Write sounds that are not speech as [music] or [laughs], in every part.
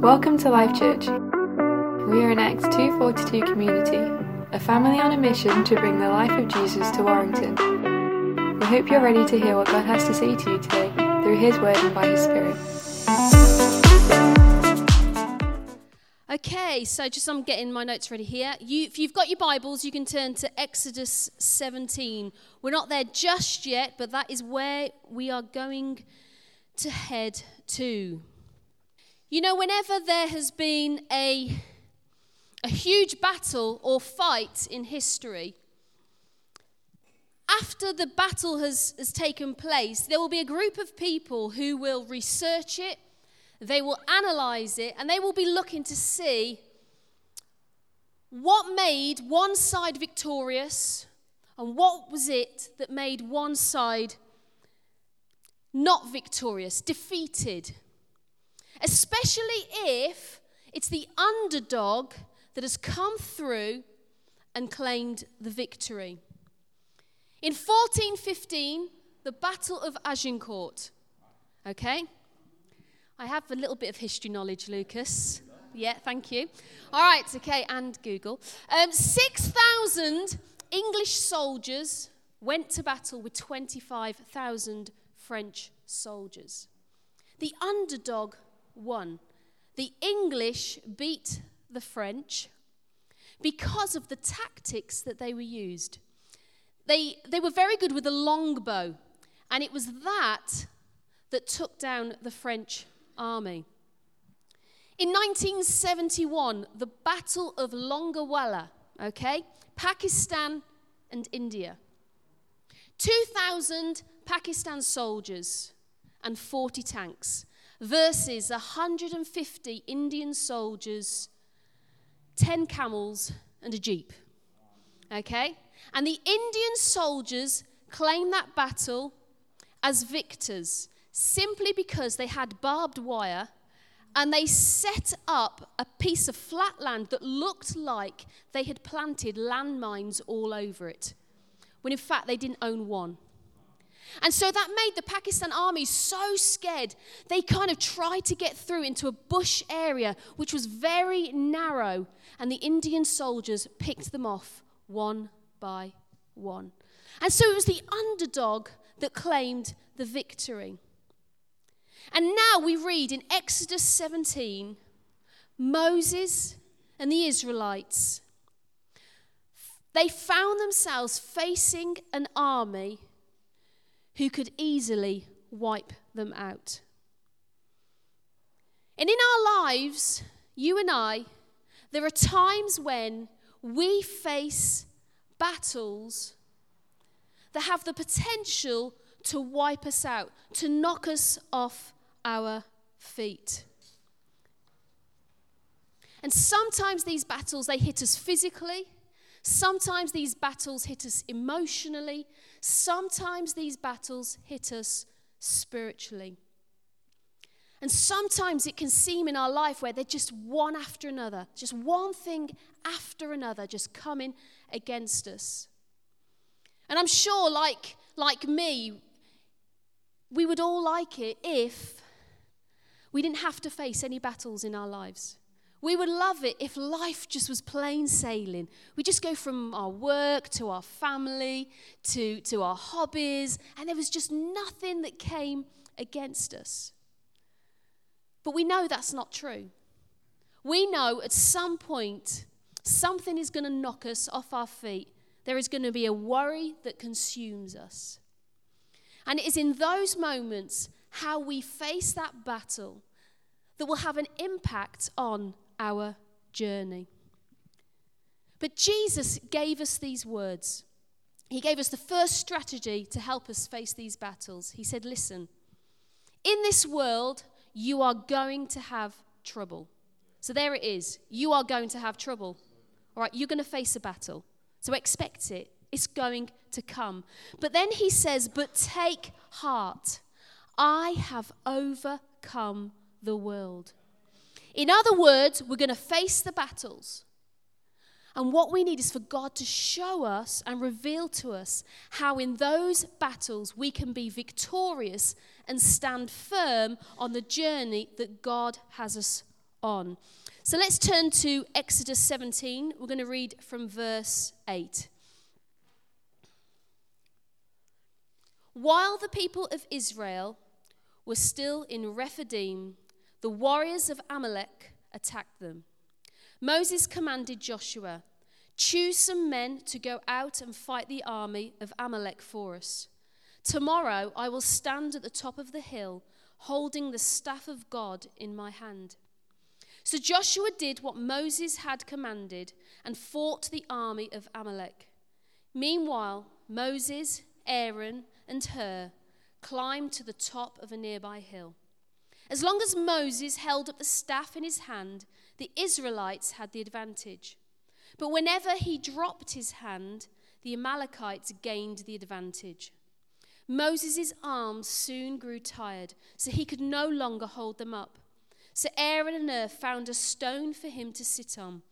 Welcome to Life Church. We are an Acts 242 community, a family on a mission to bring the life of Jesus to Warrington. We hope you're ready to hear what God has to say to you today through His Word and by His Spirit. Okay, so just I'm getting my notes ready here. You, if you've got your Bibles, you can turn to Exodus 17. We're not there just yet, but that is where we are going to head to. You know, whenever there has been a, a huge battle or fight in history, after the battle has, has taken place, there will be a group of people who will research it, they will analyze it, and they will be looking to see what made one side victorious and what was it that made one side not victorious, defeated especially if it's the underdog that has come through and claimed the victory. In 1415, the Battle of Agincourt. Okay? I have a little bit of history knowledge, Lucas. Yeah, thank you. All right, okay, and Google. Um, 6,000 English soldiers went to battle with 25,000 French soldiers. The underdog won. The English beat the French because of the tactics that they were used. They, they were very good with the longbow, and it was that that took down the French army. In 1971, the Battle of Longewala, okay, Pakistan and India. 2,000 Pakistan soldiers and 40 tanks versus 150 Indian soldiers, 10 camels, and a jeep. Okay? And the Indian soldiers claim that battle as victors simply because they had barbed wire and they set up a piece of flat land that looked like they had planted landmines all over it, when in fact they didn't own one. And so that made the Pakistan army so scared, they kind of tried to get through into a bush area, which was very narrow, and the Indian soldiers picked them off one by one. And so it was the underdog that claimed the victory. And now we read in Exodus 17 Moses and the Israelites. They found themselves facing an army who could easily wipe them out. And in our lives, you and I, there are times when we face battles that have the potential to wipe us out, to knock us off our feet. And sometimes these battles they hit us physically, sometimes these battles hit us emotionally, Sometimes these battles hit us spiritually. And sometimes it can seem in our life where they're just one after another, just one thing after another, just coming against us. And I'm sure, like, like me, we would all like it if we didn't have to face any battles in our lives. We would love it if life just was plain sailing. We just go from our work to our family to, to our hobbies, and there was just nothing that came against us. But we know that's not true. We know at some point something is going to knock us off our feet. There is going to be a worry that consumes us. And it is in those moments how we face that battle that will have an impact on our journey. But Jesus gave us these words. He gave us the first strategy to help us face these battles. He said, Listen, in this world, you are going to have trouble. So there it is. You are going to have trouble. All right, you're going to face a battle. So expect it. It's going to come. But then he says, But take heart. I have overcome the world. In other words, we're going to face the battles. And what we need is for God to show us and reveal to us how, in those battles, we can be victorious and stand firm on the journey that God has us on. So let's turn to Exodus 17. We're going to read from verse 8. While the people of Israel were still in Rephidim, the warriors of Amalek attacked them. Moses commanded Joshua, Choose some men to go out and fight the army of Amalek for us. Tomorrow I will stand at the top of the hill, holding the staff of God in my hand. So Joshua did what Moses had commanded and fought the army of Amalek. Meanwhile, Moses, Aaron, and Hur climbed to the top of a nearby hill. As long as Moses held up the staff in his hand, the Israelites had the advantage. But whenever he dropped his hand, the Amalekites gained the advantage. Moses' arms soon grew tired, so he could no longer hold them up. So Aaron and Hur found a stone for him to sit on.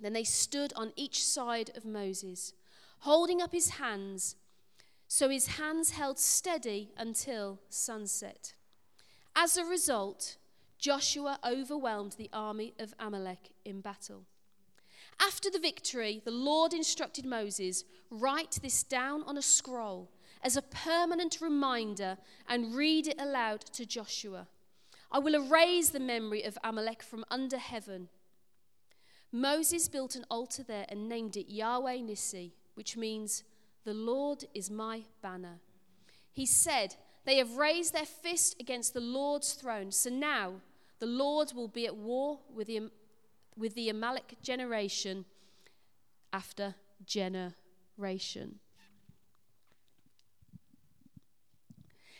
Then they stood on each side of Moses, holding up his hands, so his hands held steady until sunset. As a result, Joshua overwhelmed the army of Amalek in battle. After the victory, the Lord instructed Moses write this down on a scroll as a permanent reminder and read it aloud to Joshua. I will erase the memory of Amalek from under heaven. Moses built an altar there and named it Yahweh Nissi, which means the Lord is my banner. He said, They have raised their fist against the Lord's throne, so now the Lord will be at war with the with the Amalek generation after generation.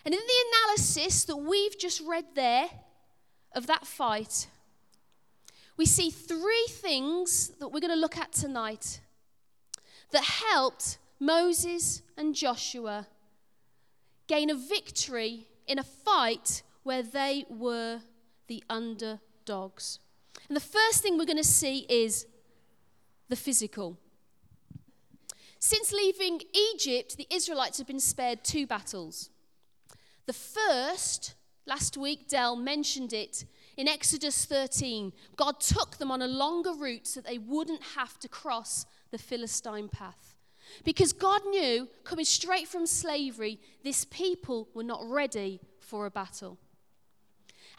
And in the analysis that we've just read there of that fight, we see three things that we're going to look at tonight that helped Moses and Joshua gain a victory in a fight where they were the underdogs. And the first thing we're going to see is the physical. Since leaving Egypt, the Israelites have been spared two battles. The first, last week, Dell mentioned it in Exodus 13. God took them on a longer route so they wouldn't have to cross the Philistine path. Because God knew, coming straight from slavery, this people were not ready for a battle.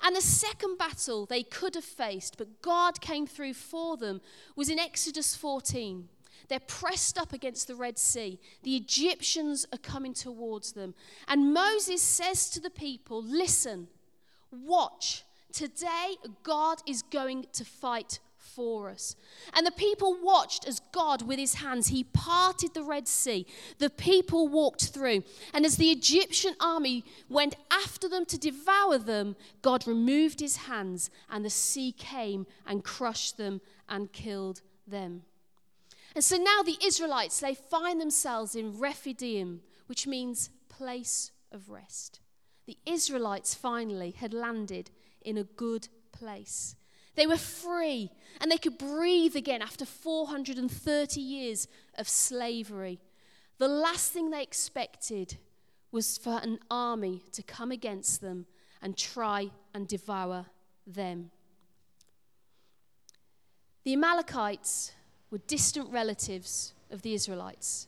And the second battle they could have faced, but God came through for them, was in Exodus 14. They're pressed up against the Red Sea. The Egyptians are coming towards them. And Moses says to the people, Listen, watch. Today, God is going to fight for us. And the people watched as God, with his hands, he parted the Red Sea. The people walked through. And as the Egyptian army went after them to devour them, God removed his hands, and the sea came and crushed them and killed them. And so now the Israelites, they find themselves in Rephidim, which means place of rest. The Israelites finally had landed in a good place. They were free and they could breathe again after 430 years of slavery. The last thing they expected was for an army to come against them and try and devour them. The Amalekites were distant relatives of the Israelites.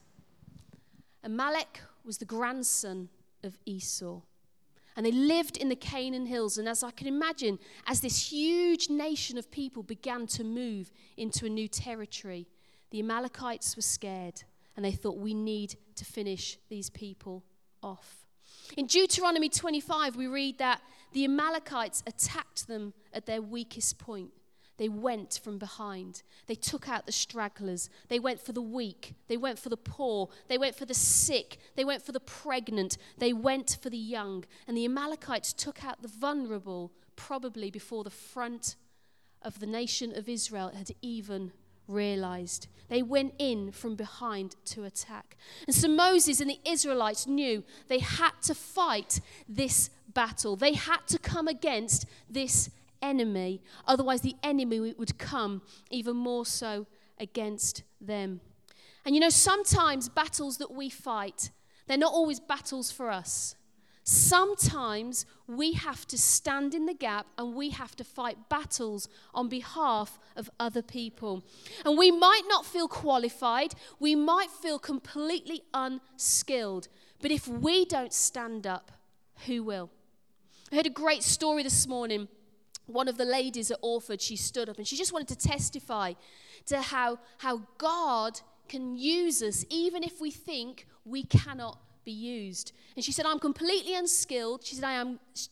Amalek was the grandson of Esau. And they lived in the Canaan hills. And as I can imagine, as this huge nation of people began to move into a new territory, the Amalekites were scared and they thought, we need to finish these people off. In Deuteronomy 25, we read that the Amalekites attacked them at their weakest point. They went from behind. They took out the stragglers. They went for the weak. They went for the poor. They went for the sick. They went for the pregnant. They went for the young. And the Amalekites took out the vulnerable, probably before the front of the nation of Israel had even realized. They went in from behind to attack. And so Moses and the Israelites knew they had to fight this battle, they had to come against this enemy. Otherwise, the enemy would come even more so against them. And you know, sometimes battles that we fight, they're not always battles for us. Sometimes we have to stand in the gap and we have to fight battles on behalf of other people. And we might not feel qualified, we might feel completely unskilled, but if we don't stand up, who will? I heard a great story this morning. One of the ladies at Orford, she stood up and she just wanted to testify to how, how God can use us even if we think we cannot be used. And she said, I'm completely unskilled. She said, I am, she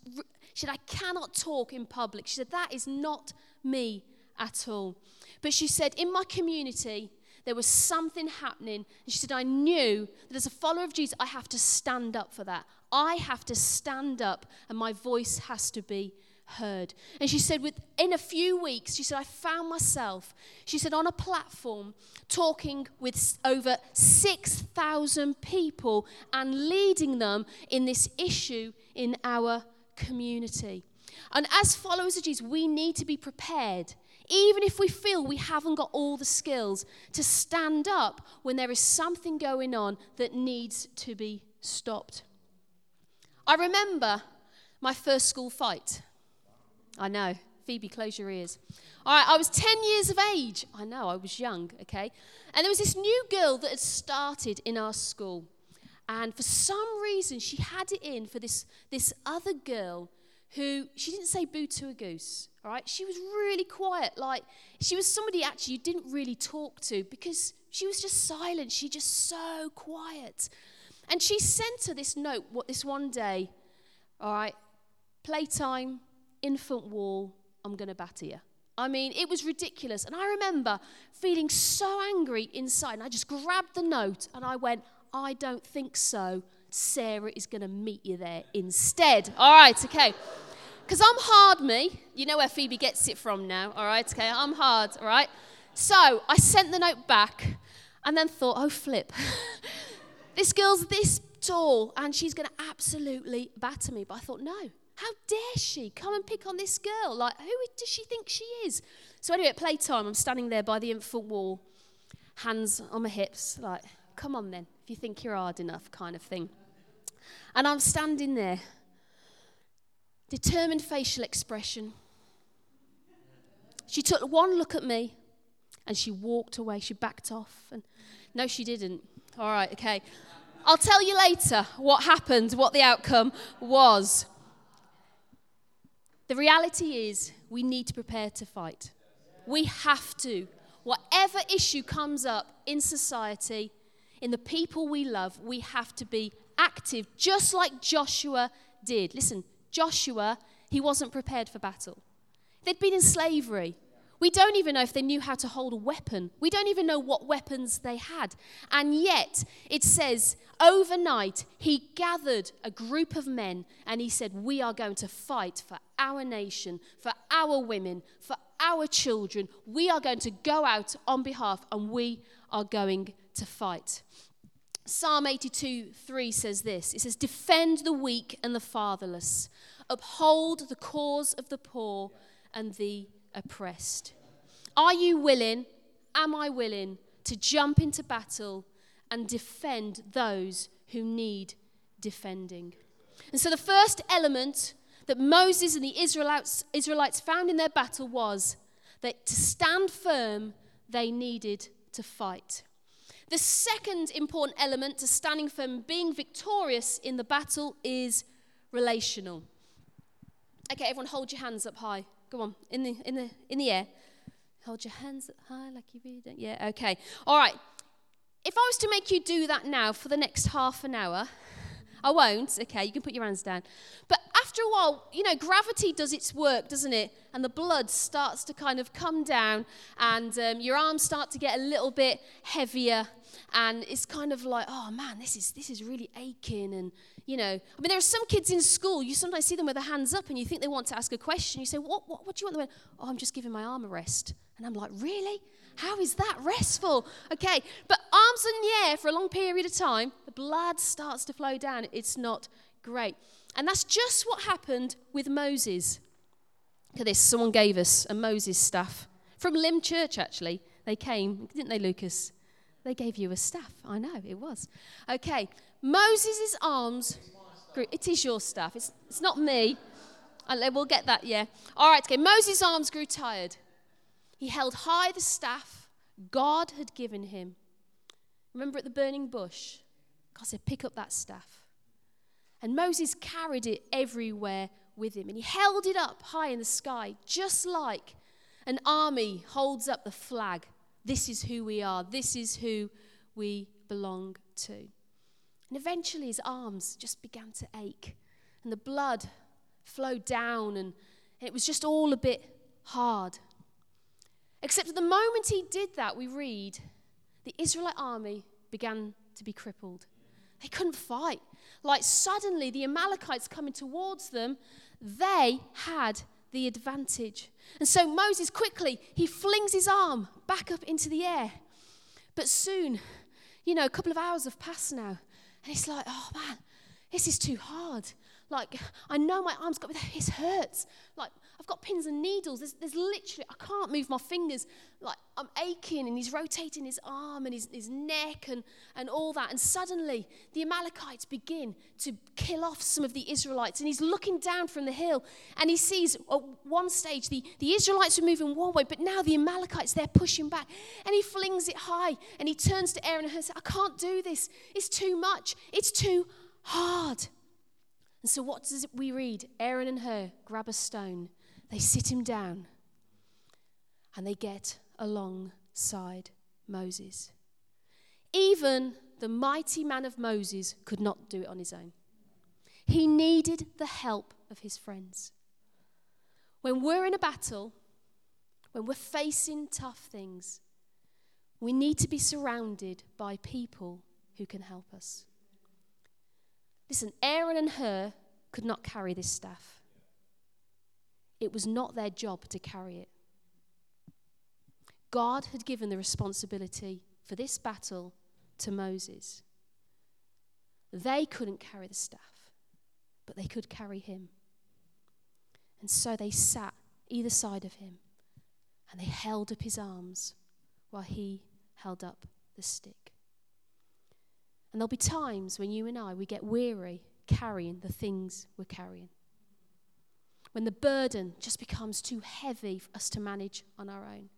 said, I cannot talk in public. She said, that is not me at all. But she said, in my community, there was something happening. And she said, I knew that as a follower of Jesus, I have to stand up for that. I have to stand up, and my voice has to be heard. And she said, within a few weeks, she said, I found myself, she said, on a platform talking with over 6,000 people and leading them in this issue in our community. And as followers of Jesus, we need to be prepared, even if we feel we haven't got all the skills, to stand up when there is something going on that needs to be stopped. I remember my first school fight. I know. Phoebe, close your ears. All right, I was 10 years of age. I know, I was young, okay? And there was this new girl that had started in our school. And for some reason, she had it in for this, this other girl who, she didn't say boo to a goose, all right? She was really quiet. Like, she was somebody actually you didn't really talk to because she was just silent. She just so quiet. And she sent her this note, what, this one day, all right? Playtime, infant wall, I'm going to batter you. I mean, it was ridiculous. And I remember feeling so angry inside. And I just grabbed the note and I went, I don't think so. Sarah is going to meet you there instead. All right, okay. Because I'm hard, me. You know where Phoebe gets it from now. All right, okay. I'm hard, all right. So I sent the note back and then thought, oh, flip. [laughs] this girl's this tall and she's going to absolutely batter me. But I thought, no, how dare she come and pick on this girl? Like, who does she think she is? So, anyway, at playtime, I'm standing there by the infant wall, hands on my hips, like, come on then, if you think you're hard enough, kind of thing. And I'm standing there, determined facial expression. She took one look at me and she walked away. She backed off. And no, she didn't. All right, okay. I'll tell you later what happened, what the outcome was. The reality is, we need to prepare to fight. We have to. Whatever issue comes up in society, in the people we love, we have to be active, just like Joshua did. Listen, Joshua, he wasn't prepared for battle. They'd been in slavery. We don't even know if they knew how to hold a weapon. We don't even know what weapons they had. And yet, it says, overnight, he gathered a group of men and he said, We are going to fight for our nation, for our women, for our children. We are going to go out on behalf and we are going to fight. Psalm 82 3 says this it says, Defend the weak and the fatherless, uphold the cause of the poor and the oppressed. Are you willing, am I willing, to jump into battle and defend those who need defending? And so the first element that Moses and the Israelites, found in their battle was that to stand firm, they needed to fight. The second important element to standing firm, being victorious in the battle, is relational. Okay, everyone, hold your hands up high. Go on, in the, in the, in the air. Hold your hands up high like you really don't. Yeah, okay. All right. If I was to make you do that now for the next half an hour, I won't. Okay, you can put your hands down. But after a while, you know, gravity does its work, doesn't it? And the blood starts to kind of come down, and um, your arms start to get a little bit heavier, and it's kind of like, oh man, this is this is really aching, and you know, I mean, there are some kids in school, you sometimes see them with their hands up and you think they want to ask a question. You say, What, what, what do you want? They went, Oh, I'm just giving my arm a rest. And I'm like, Really? How is that restful? Okay, but arms in the air for a long period of time, the blood starts to flow down. It's not great. And that's just what happened with Moses. Look at this. Someone gave us a Moses staff from Lymm Church, actually. They came, didn't they, Lucas? They gave you a staff. I know, it was. Okay, Moses' arms. grew. It is your staff. It's, it's not me. We'll get that, yeah. All right, okay. Moses' arms grew tired. He held high the staff God had given him. Remember at the burning bush? God said, Pick up that staff. And Moses carried it everywhere with him. And he held it up high in the sky, just like an army holds up the flag. This is who we are. This is who we belong to. And eventually his arms just began to ache. And the blood flowed down. And it was just all a bit hard. Except at the moment he did that, we read, the Israelite army began to be crippled. They couldn't fight. Like suddenly, the Amalekites coming towards them, they had the advantage. And so Moses quickly, he flings his arm back up into the air. But soon, you know, a couple of hours have passed now. And it's like, oh man, this is too hard. Like, I know my arm's got, this hurts. Like, I've got pins and needles. There's, there's literally, I can't move my fingers. Like, I'm aching, and he's rotating his arm and his, his neck and, and all that. And suddenly, the Amalekites begin to kill off some of the Israelites. And he's looking down from the hill, and he sees at one stage the, the Israelites are moving one way, but now the Amalekites, they're pushing back. And he flings it high, and he turns to Aaron and says, I can't do this. It's too much. It's too hard. And so, what does we read? Aaron and Hur grab a stone, they sit him down, and they get alongside Moses. Even the mighty man of Moses could not do it on his own. He needed the help of his friends. When we're in a battle, when we're facing tough things, we need to be surrounded by people who can help us. Listen, Aaron and Hur could not carry this staff. It was not their job to carry it. God had given the responsibility for this battle to Moses. They couldn't carry the staff, but they could carry him. And so they sat either side of him and they held up his arms while he held up the stick. And there'll be times when you and I, we get weary carrying the things we're carrying. When the burden just becomes too heavy for us to manage on our own.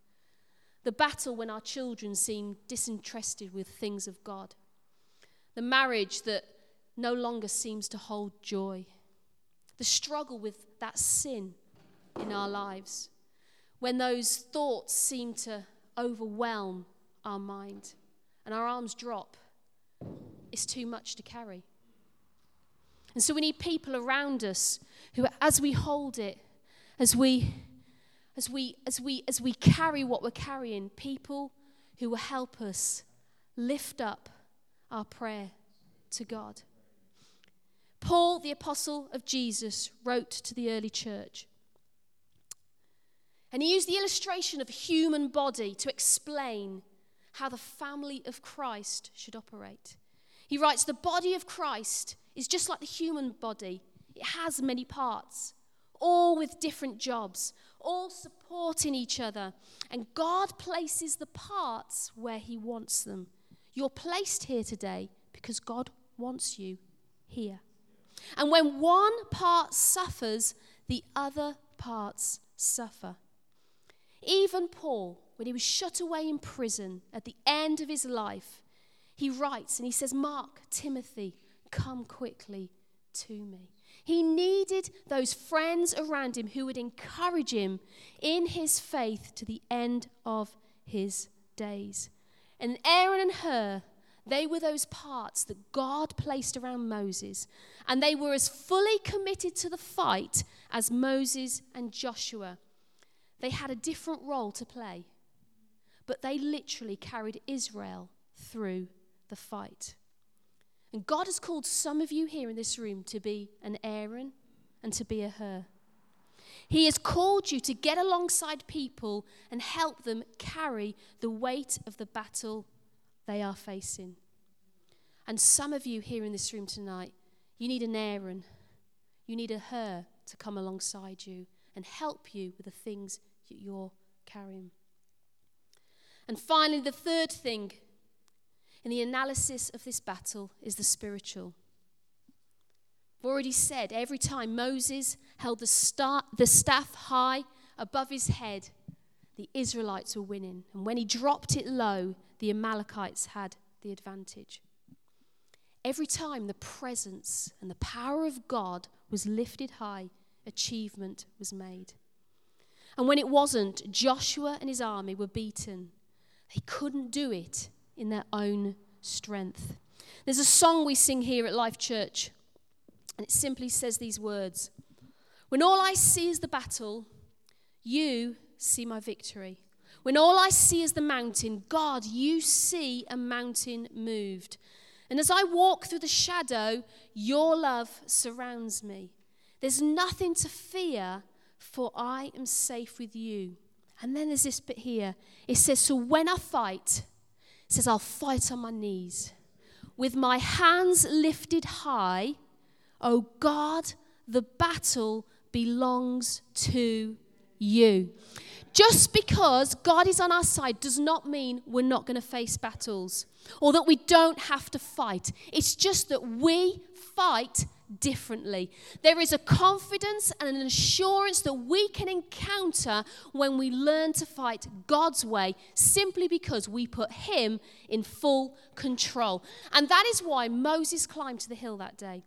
The battle when our children seem disinterested with things of God. The marriage that no longer seems to hold joy. The struggle with that sin in our lives. When those thoughts seem to overwhelm our mind and our arms drop is too much to carry. And so we need people around us who, as we hold it, as we, as we, as we, as we carry what we're carrying, people who will help us lift up our prayer to God. Paul, the apostle of Jesus, wrote to the early church. And he used the illustration of a human body to explain how the family of Christ should operate. He writes, The body of Christ is just like the human body, it has many parts, all with different jobs, all supporting each other. And God places the parts where He wants them. You're placed here today because God wants you here. And when one part suffers, the other parts suffer. Even Paul, when he was shut away in prison at the end of his life, he writes and he says, Mark, Timothy, come quickly to me. He needed those friends around him who would encourage him in his faith to the end of his days. And Aaron and Hur, they were those parts that God placed around Moses. And they were as fully committed to the fight as Moses and Joshua. They had a different role to play, but they literally carried Israel through the fight. And God has called some of you here in this room to be an Aaron and to be a Hur. He has called you to get alongside people and help them carry the weight of the battle they are facing. And some of you here in this room tonight, you need an Aaron, you need a Hur to come alongside you and help you with the things that you're carrying. And finally, the third thing in the analysis of this battle is the spiritual. I've already said every time Moses held the, star, the staff high above his head, the Israelites were winning. And when he dropped it low, the Amalekites had the advantage. Every time the presence and the power of God was lifted high, achievement was made. And when it wasn't, Joshua and his army were beaten. They couldn't do it in their own strength. There's a song we sing here at Life Church, and it simply says these words When all I see is the battle, you see my victory. When all I see is the mountain, God, you see a mountain moved. And as I walk through the shadow, your love surrounds me. There's nothing to fear, for I am safe with you. And then there's this bit here. It says, So when I fight, says, I'll fight on my knees. With my hands lifted high, oh God, the battle belongs to you. Just because God is on our side does not mean we're not going to face battles or that we don't have to fight. It's just that we fight differently. There is a confidence and an assurance that we can encounter when we learn to fight God's way simply because we put Him in full control. And that is why Moses climbed to the hill that day.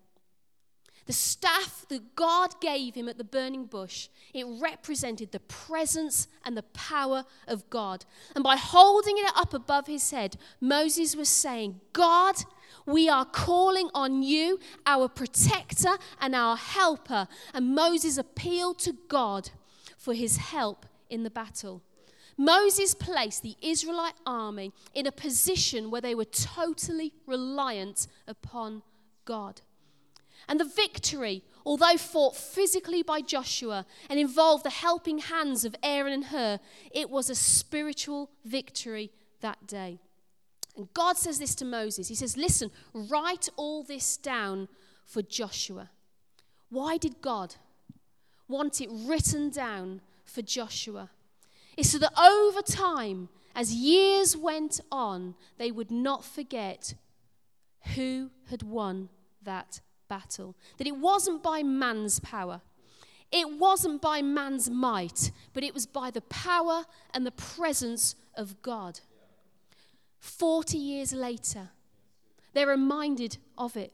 The staff that God gave him at the burning bush, it represented the presence and the power of God. And by holding it up above his head, Moses was saying, God, we are calling on you, our protector and our helper. And Moses appealed to God for his help in the battle. Moses placed the Israelite army in a position where they were totally reliant upon God. And the victory, although fought physically by Joshua and involved the helping hands of Aaron and Hur, it was a spiritual victory that day. And God says this to Moses He says, Listen, write all this down for Joshua. Why did God want it written down for Joshua? It's so that over time, as years went on, they would not forget who had won that battle. That it wasn't by man's power, it wasn't by man's might, but it was by the power and the presence of God. 40 years later, they're reminded of it.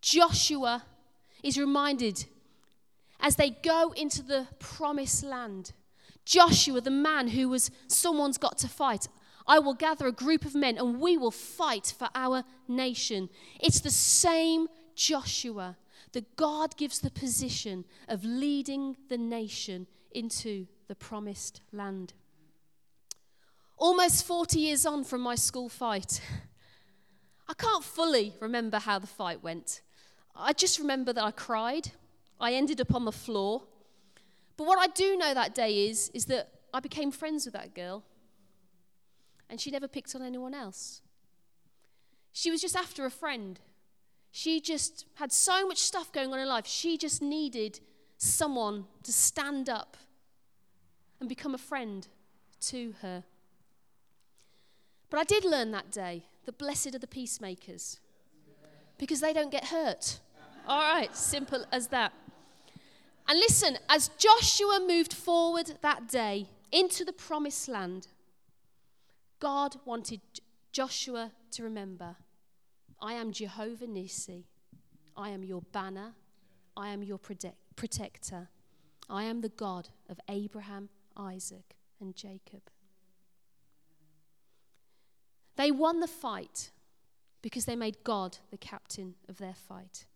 Joshua is reminded as they go into the promised land. Joshua, the man who was someone's got to fight. I will gather a group of men and we will fight for our nation. It's the same Joshua that God gives the position of leading the nation into the promised land. Almost 40 years on from my school fight, I can't fully remember how the fight went. I just remember that I cried. I ended up on the floor. But what I do know that day is, is that I became friends with that girl and she never picked on anyone else. She was just after a friend. She just had so much stuff going on in life. She just needed someone to stand up and become a friend to her. But I did learn that day that blessed are the peacemakers because they don't get hurt. All right, simple as that. And listen, as Joshua moved forward that day into the promised land, God wanted Joshua to remember I am Jehovah Nissi. I am your banner. I am your protector. I am the God of Abraham, Isaac, and Jacob. They won the fight because they made God the captain of their fight.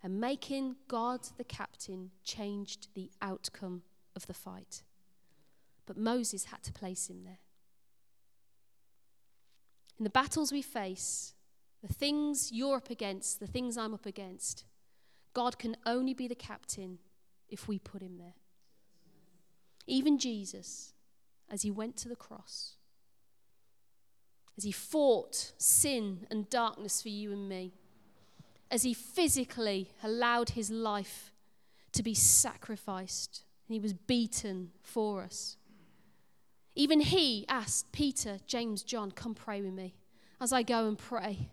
And making God the captain changed the outcome of the fight. But Moses had to place him there. In the battles we face, the things you're up against, the things I'm up against, God can only be the captain if we put him there. Even Jesus, as he went to the cross, as he fought sin and darkness for you and me, as he physically allowed his life to be sacrificed, and he was beaten for us. Even he asked Peter, James, John, come pray with me as I go and pray.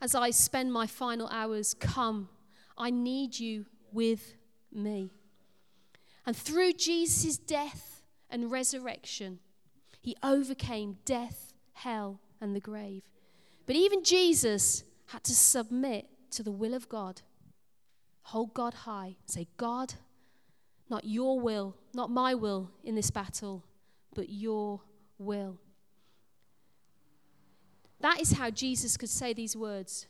As I spend my final hours, come. I need you with me. And through Jesus' death and resurrection, he overcame death, hell, and the grave. But even Jesus had to submit to the will of God, hold God high, say, God, not your will, not my will in this battle, but your will. That is how Jesus could say these words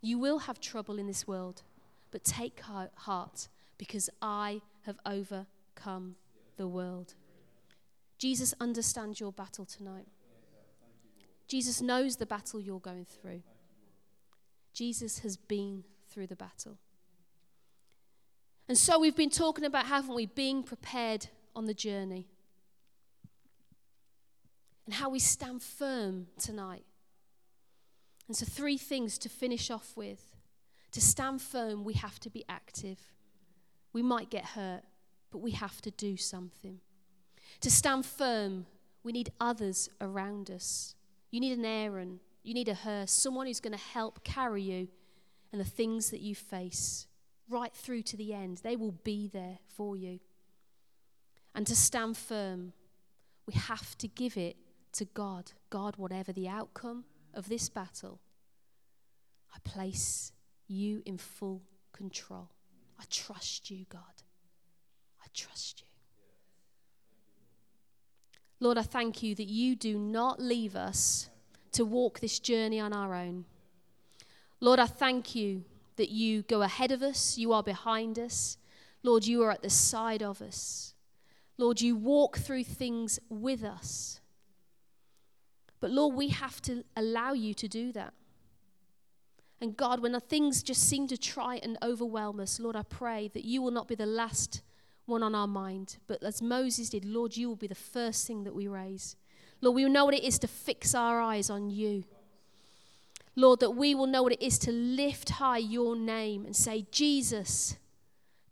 You will have trouble in this world, but take heart, because I have overcome the world. Jesus understands your battle tonight. Jesus knows the battle you're going through. Jesus has been through the battle. And so we've been talking about, haven't we, being prepared on the journey. And how we stand firm tonight. And so, three things to finish off with. To stand firm, we have to be active. We might get hurt, but we have to do something. To stand firm, we need others around us. You need an Aaron, you need a Hur, someone who's going to help carry you and the things that you face right through to the end. They will be there for you. And to stand firm, we have to give it to God. God, whatever the outcome of this battle, I place you in full control. I trust you, God. I trust you. Lord, I thank you that you do not leave us to walk this journey on our own. Lord, I thank you that you go ahead of us, you are behind us. Lord, you are at the side of us. Lord, you walk through things with us. But Lord, we have to allow you to do that. And God, when our things just seem to try and overwhelm us, Lord, I pray that you will not be the last one on our mind. But as Moses did, Lord, you will be the first thing that we raise. Lord, we will know what it is to fix our eyes on you. Lord, that we will know what it is to lift high your name and say, Jesus,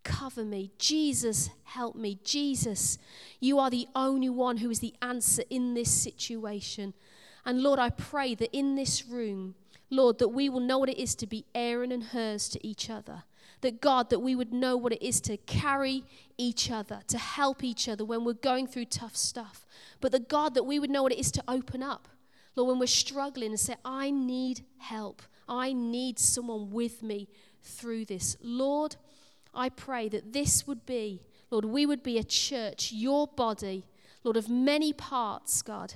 cover me. Jesus, help me. Jesus, you are the only one who is the answer in this situation. And Lord, I pray that in this room, Lord, that we will know what it is to be Aaron and Hurs to each other that God, that we would know what it is to carry each other, to help each other when we're going through tough stuff. But that God, that we would know what it is to open up. Lord, when we're struggling and say, I need help. I need someone with me through this. Lord, I pray that this would be, Lord, we would be a church, your body, Lord, of many parts, God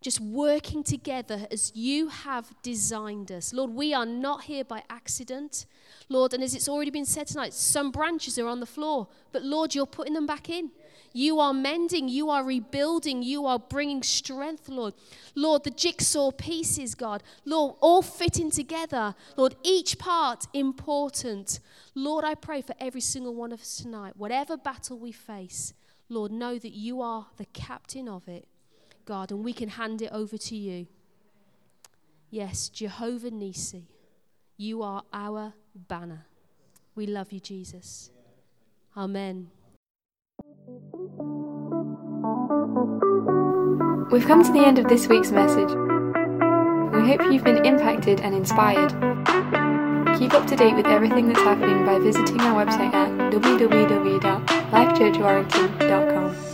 just working together as you have designed us. Lord, we are not here by accident. Lord, and as it's already been said tonight, some branches are on the floor, but Lord, you're putting them back in. You are mending, you are rebuilding, you are bringing strength, Lord. Lord, the jigsaw pieces, God, Lord, all fitting together. Lord, each part important. Lord, I pray for every single one of us tonight, whatever battle we face, Lord, know that you are the captain of it. God, and we can hand it over to you. Yes, Jehovah Nissi, you are our banner. We love you, Jesus. Amen. We've come to the end of this week's message. We hope you've been impacted and inspired. Keep up to date with everything that's happening by visiting our website at www.lifechurchwarrington.com.